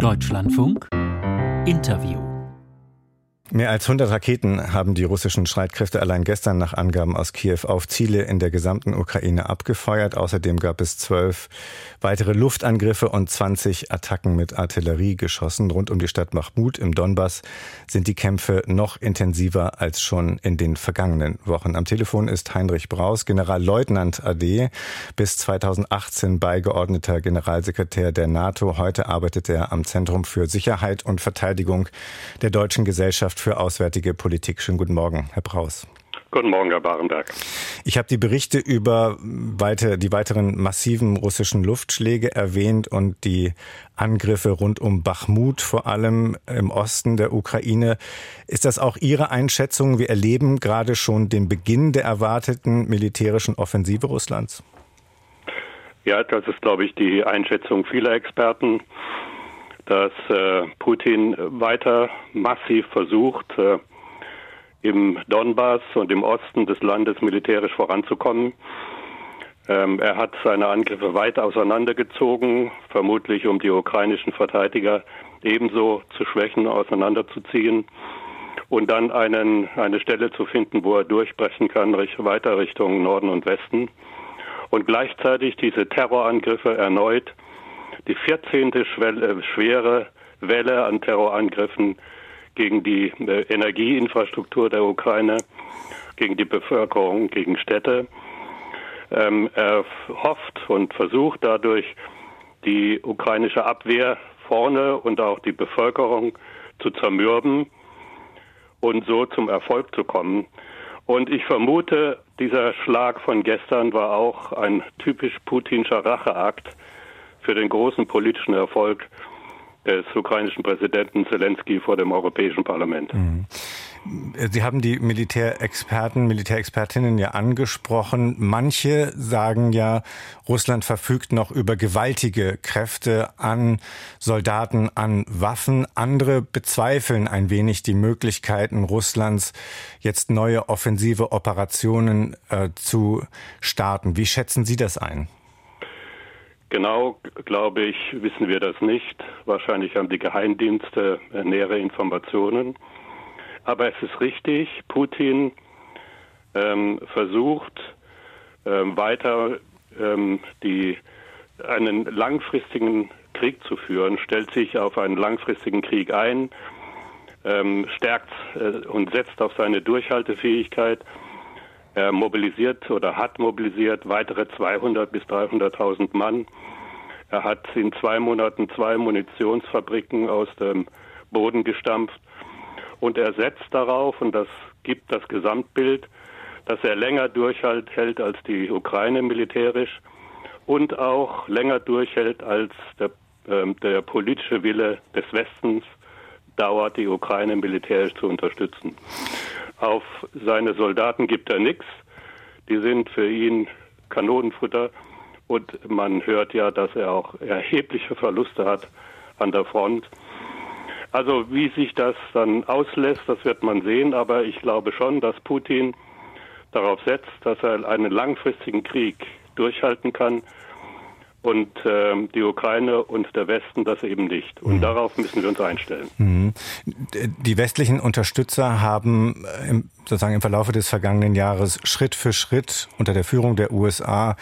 Deutschlandfunk. Interview Mehr als 100 Raketen haben die russischen Streitkräfte allein gestern nach Angaben aus Kiew auf Ziele in der gesamten Ukraine abgefeuert. Außerdem gab es zwölf weitere Luftangriffe und 20 Attacken mit Artillerie geschossen. Rund um die Stadt Mahmud im Donbass sind die Kämpfe noch intensiver als schon in den vergangenen Wochen. Am Telefon ist Heinrich Braus, Generalleutnant AD, bis 2018 beigeordneter Generalsekretär der NATO. Heute arbeitet er am Zentrum für Sicherheit und Verteidigung der Deutschen Gesellschaft für Auswärtige Politik. Schönen guten Morgen, Herr Braus. Guten Morgen, Herr Barenberg. Ich habe die Berichte über weite, die weiteren massiven russischen Luftschläge erwähnt und die Angriffe rund um Bachmut, vor allem im Osten der Ukraine. Ist das auch Ihre Einschätzung? Wir erleben gerade schon den Beginn der erwarteten militärischen Offensive Russlands. Ja, das ist, glaube ich, die Einschätzung vieler Experten dass äh, Putin weiter massiv versucht, äh, im Donbass und im Osten des Landes militärisch voranzukommen. Ähm, er hat seine Angriffe weit auseinandergezogen, vermutlich um die ukrainischen Verteidiger ebenso zu schwächen, auseinanderzuziehen und dann einen, eine Stelle zu finden, wo er durchbrechen kann, weiter Richtung Norden und Westen. Und gleichzeitig diese Terrorangriffe erneut die 14. Schwelle, schwere Welle an Terrorangriffen gegen die äh, Energieinfrastruktur der Ukraine, gegen die Bevölkerung, gegen Städte. Ähm, er hofft und versucht dadurch, die ukrainische Abwehr vorne und auch die Bevölkerung zu zermürben und so zum Erfolg zu kommen. Und ich vermute, dieser Schlag von gestern war auch ein typisch putinscher Racheakt für den großen politischen Erfolg des ukrainischen Präsidenten Zelensky vor dem Europäischen Parlament. Mhm. Sie haben die Militärexperten, Militärexpertinnen ja angesprochen. Manche sagen ja, Russland verfügt noch über gewaltige Kräfte an Soldaten, an Waffen. Andere bezweifeln ein wenig die Möglichkeiten Russlands, jetzt neue offensive Operationen äh, zu starten. Wie schätzen Sie das ein? Genau, glaube ich, wissen wir das nicht. Wahrscheinlich haben die Geheimdienste äh, nähere Informationen. Aber es ist richtig, Putin ähm, versucht ähm, weiter ähm, die, einen langfristigen Krieg zu führen, stellt sich auf einen langfristigen Krieg ein, ähm, stärkt äh, und setzt auf seine Durchhaltefähigkeit. Er mobilisiert oder hat mobilisiert weitere 200 bis 300.000 Mann. Er hat in zwei Monaten zwei Munitionsfabriken aus dem Boden gestampft. Und er setzt darauf, und das gibt das Gesamtbild, dass er länger durchhält als die Ukraine militärisch und auch länger durchhält als der, äh, der politische Wille des Westens dauert, die Ukraine militärisch zu unterstützen. Auf seine Soldaten gibt er nichts. Die sind für ihn Kanonenfutter. Und man hört ja, dass er auch erhebliche Verluste hat an der Front. Also wie sich das dann auslässt, das wird man sehen. Aber ich glaube schon, dass Putin darauf setzt, dass er einen langfristigen Krieg durchhalten kann und äh, die Ukraine und der Westen das eben nicht. Und mhm. darauf müssen wir uns einstellen. Mhm. Die westlichen Unterstützer haben äh, sozusagen im Verlaufe des vergangenen Jahres Schritt für Schritt unter der Führung der USA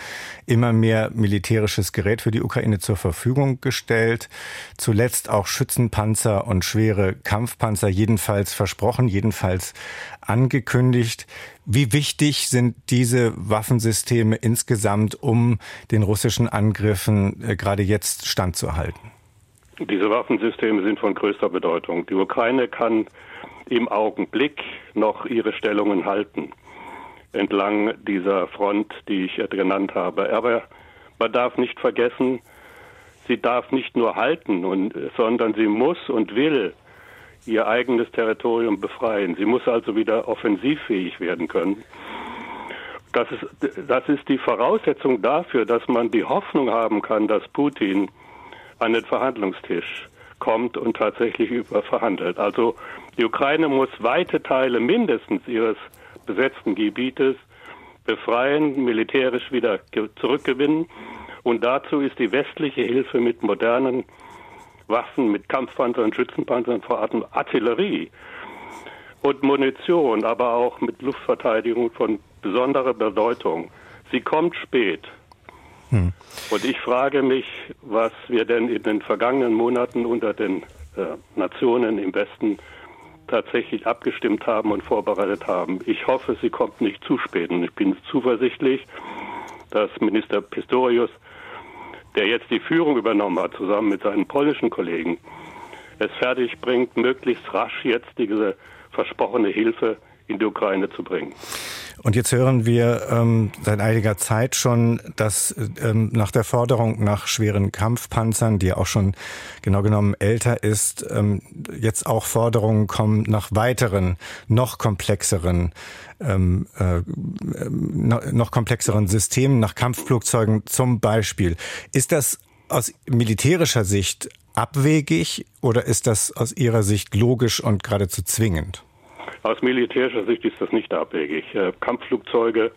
immer mehr militärisches Gerät für die Ukraine zur Verfügung gestellt. Zuletzt auch Schützenpanzer und schwere Kampfpanzer jedenfalls versprochen, jedenfalls angekündigt. Wie wichtig sind diese Waffensysteme insgesamt, um den russischen Angriffen äh, gerade jetzt standzuhalten? Diese Waffensysteme sind von größter Bedeutung. Die Ukraine kann im Augenblick noch ihre Stellungen halten entlang dieser Front, die ich genannt habe. Aber man darf nicht vergessen, sie darf nicht nur halten, und, sondern sie muss und will ihr eigenes Territorium befreien. Sie muss also wieder offensivfähig werden können. Das ist, das ist die Voraussetzung dafür, dass man die Hoffnung haben kann, dass Putin an den Verhandlungstisch kommt und tatsächlich über verhandelt. Also die Ukraine muss weite Teile mindestens ihres besetzten Gebietes befreien, militärisch wieder zurückgewinnen. Und dazu ist die westliche Hilfe mit modernen Waffen, mit Kampfpanzern, Schützenpanzern, vor allem Artillerie und Munition, aber auch mit Luftverteidigung von besonderer Bedeutung. Sie kommt spät. Hm. Und ich frage mich, was wir denn in den vergangenen Monaten unter den äh, Nationen im Westen tatsächlich abgestimmt haben und vorbereitet haben. Ich hoffe, sie kommt nicht zu spät. Und ich bin zuversichtlich, dass Minister Pistorius, der jetzt die Führung übernommen hat, zusammen mit seinen polnischen Kollegen, es fertig bringt, möglichst rasch jetzt diese versprochene Hilfe in die Ukraine zu bringen. Und jetzt hören wir ähm, seit einiger Zeit schon, dass ähm, nach der Forderung nach schweren Kampfpanzern, die ja auch schon genau genommen älter ist, ähm, jetzt auch Forderungen kommen nach weiteren, noch komplexeren, ähm, äh, noch komplexeren Systemen, nach Kampfflugzeugen zum Beispiel. Ist das aus militärischer Sicht abwegig oder ist das aus Ihrer Sicht logisch und geradezu zwingend? Aus militärischer Sicht ist das nicht abwegig. Äh, Kampfflugzeuge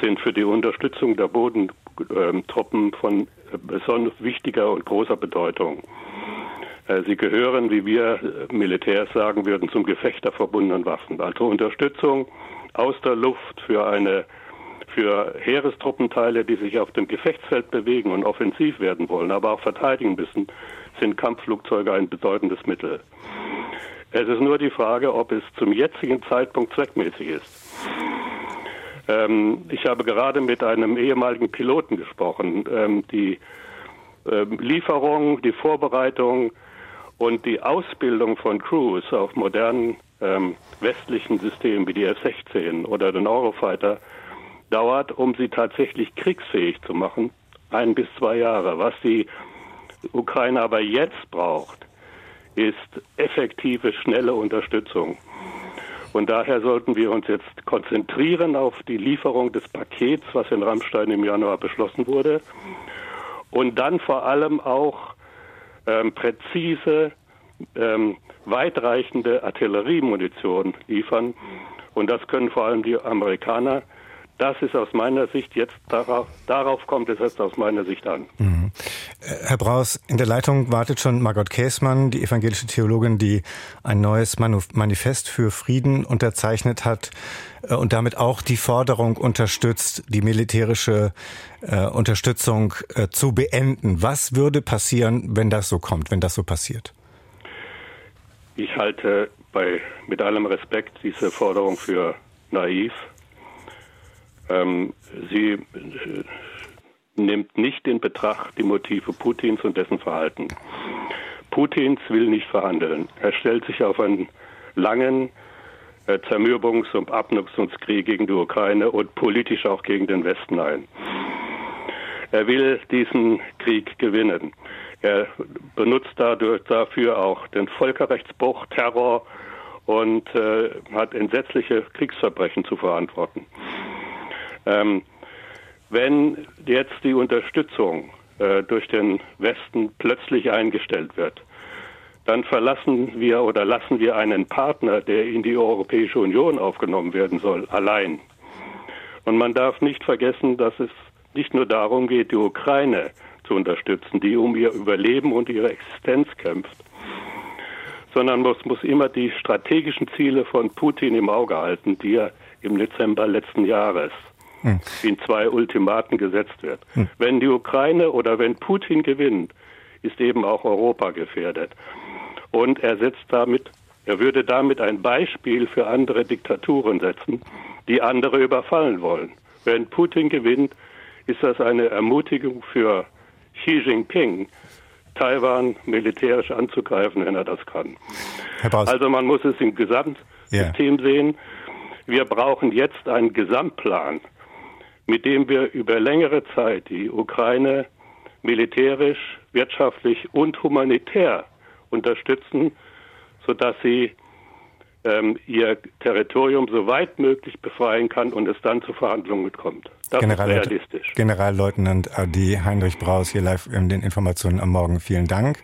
sind für die Unterstützung der Bodentruppen von besonders wichtiger und großer Bedeutung. Äh, sie gehören, wie wir Militärs sagen würden, zum Gefecht der verbundenen Waffen. Also Unterstützung aus der Luft für eine für Heerestruppenteile, die sich auf dem Gefechtsfeld bewegen und offensiv werden wollen, aber auch verteidigen müssen, sind Kampfflugzeuge ein bedeutendes Mittel. Es ist nur die Frage, ob es zum jetzigen Zeitpunkt zweckmäßig ist. Ähm, ich habe gerade mit einem ehemaligen Piloten gesprochen. Ähm, die ähm, Lieferung, die Vorbereitung und die Ausbildung von Crews auf modernen ähm, westlichen Systemen wie die F-16 oder den Eurofighter dauert, um sie tatsächlich kriegsfähig zu machen, ein bis zwei Jahre. Was die Ukraine aber jetzt braucht, ist effektive, schnelle Unterstützung. Und daher sollten wir uns jetzt konzentrieren auf die Lieferung des Pakets, was in Rammstein im Januar beschlossen wurde. Und dann vor allem auch ähm, präzise, ähm, weitreichende Artilleriemunition liefern. Und das können vor allem die Amerikaner. Das ist aus meiner Sicht jetzt darauf, darauf kommt es jetzt aus meiner Sicht an. Mhm. Herr Braus, in der Leitung wartet schon Margot Käßmann, die evangelische Theologin, die ein neues Manifest für Frieden unterzeichnet hat äh, und damit auch die Forderung unterstützt, die militärische äh, Unterstützung äh, zu beenden. Was würde passieren, wenn das so kommt, wenn das so passiert? Ich halte bei, mit allem Respekt diese Forderung für naiv. Ähm, sie nimmt nicht in Betracht die Motive Putins und dessen Verhalten. Putins will nicht verhandeln. Er stellt sich auf einen langen äh, Zermürbungs- und Abnutzungskrieg gegen die Ukraine und politisch auch gegen den Westen ein. Er will diesen Krieg gewinnen. Er benutzt dadurch dafür auch den Völkerrechtsbruch, Terror und äh, hat entsetzliche Kriegsverbrechen zu verantworten. Ähm, wenn jetzt die Unterstützung äh, durch den Westen plötzlich eingestellt wird, dann verlassen wir oder lassen wir einen Partner, der in die Europäische Union aufgenommen werden soll, allein. Und man darf nicht vergessen, dass es nicht nur darum geht, die Ukraine zu unterstützen, die um ihr Überleben und ihre Existenz kämpft, sondern muss, muss immer die strategischen Ziele von Putin im Auge halten, die er im Dezember letzten Jahres hm. in zwei Ultimaten gesetzt wird. Hm. Wenn die Ukraine oder wenn Putin gewinnt, ist eben auch Europa gefährdet. Und er setzt damit, er würde damit ein Beispiel für andere Diktaturen setzen, die andere überfallen wollen. Wenn Putin gewinnt, ist das eine Ermutigung für Xi Jinping, Taiwan militärisch anzugreifen, wenn er das kann. Also man muss es im Gesamtsystem yeah. sehen. Wir brauchen jetzt einen Gesamtplan mit dem wir über längere Zeit die Ukraine militärisch, wirtschaftlich und humanitär unterstützen, sodass sie ähm, ihr Territorium so weit möglich befreien kann und es dann zu Verhandlungen kommt. Das General ist realistisch. Generalleutnant AD Heinrich Braus hier live in den Informationen am Morgen. Vielen Dank.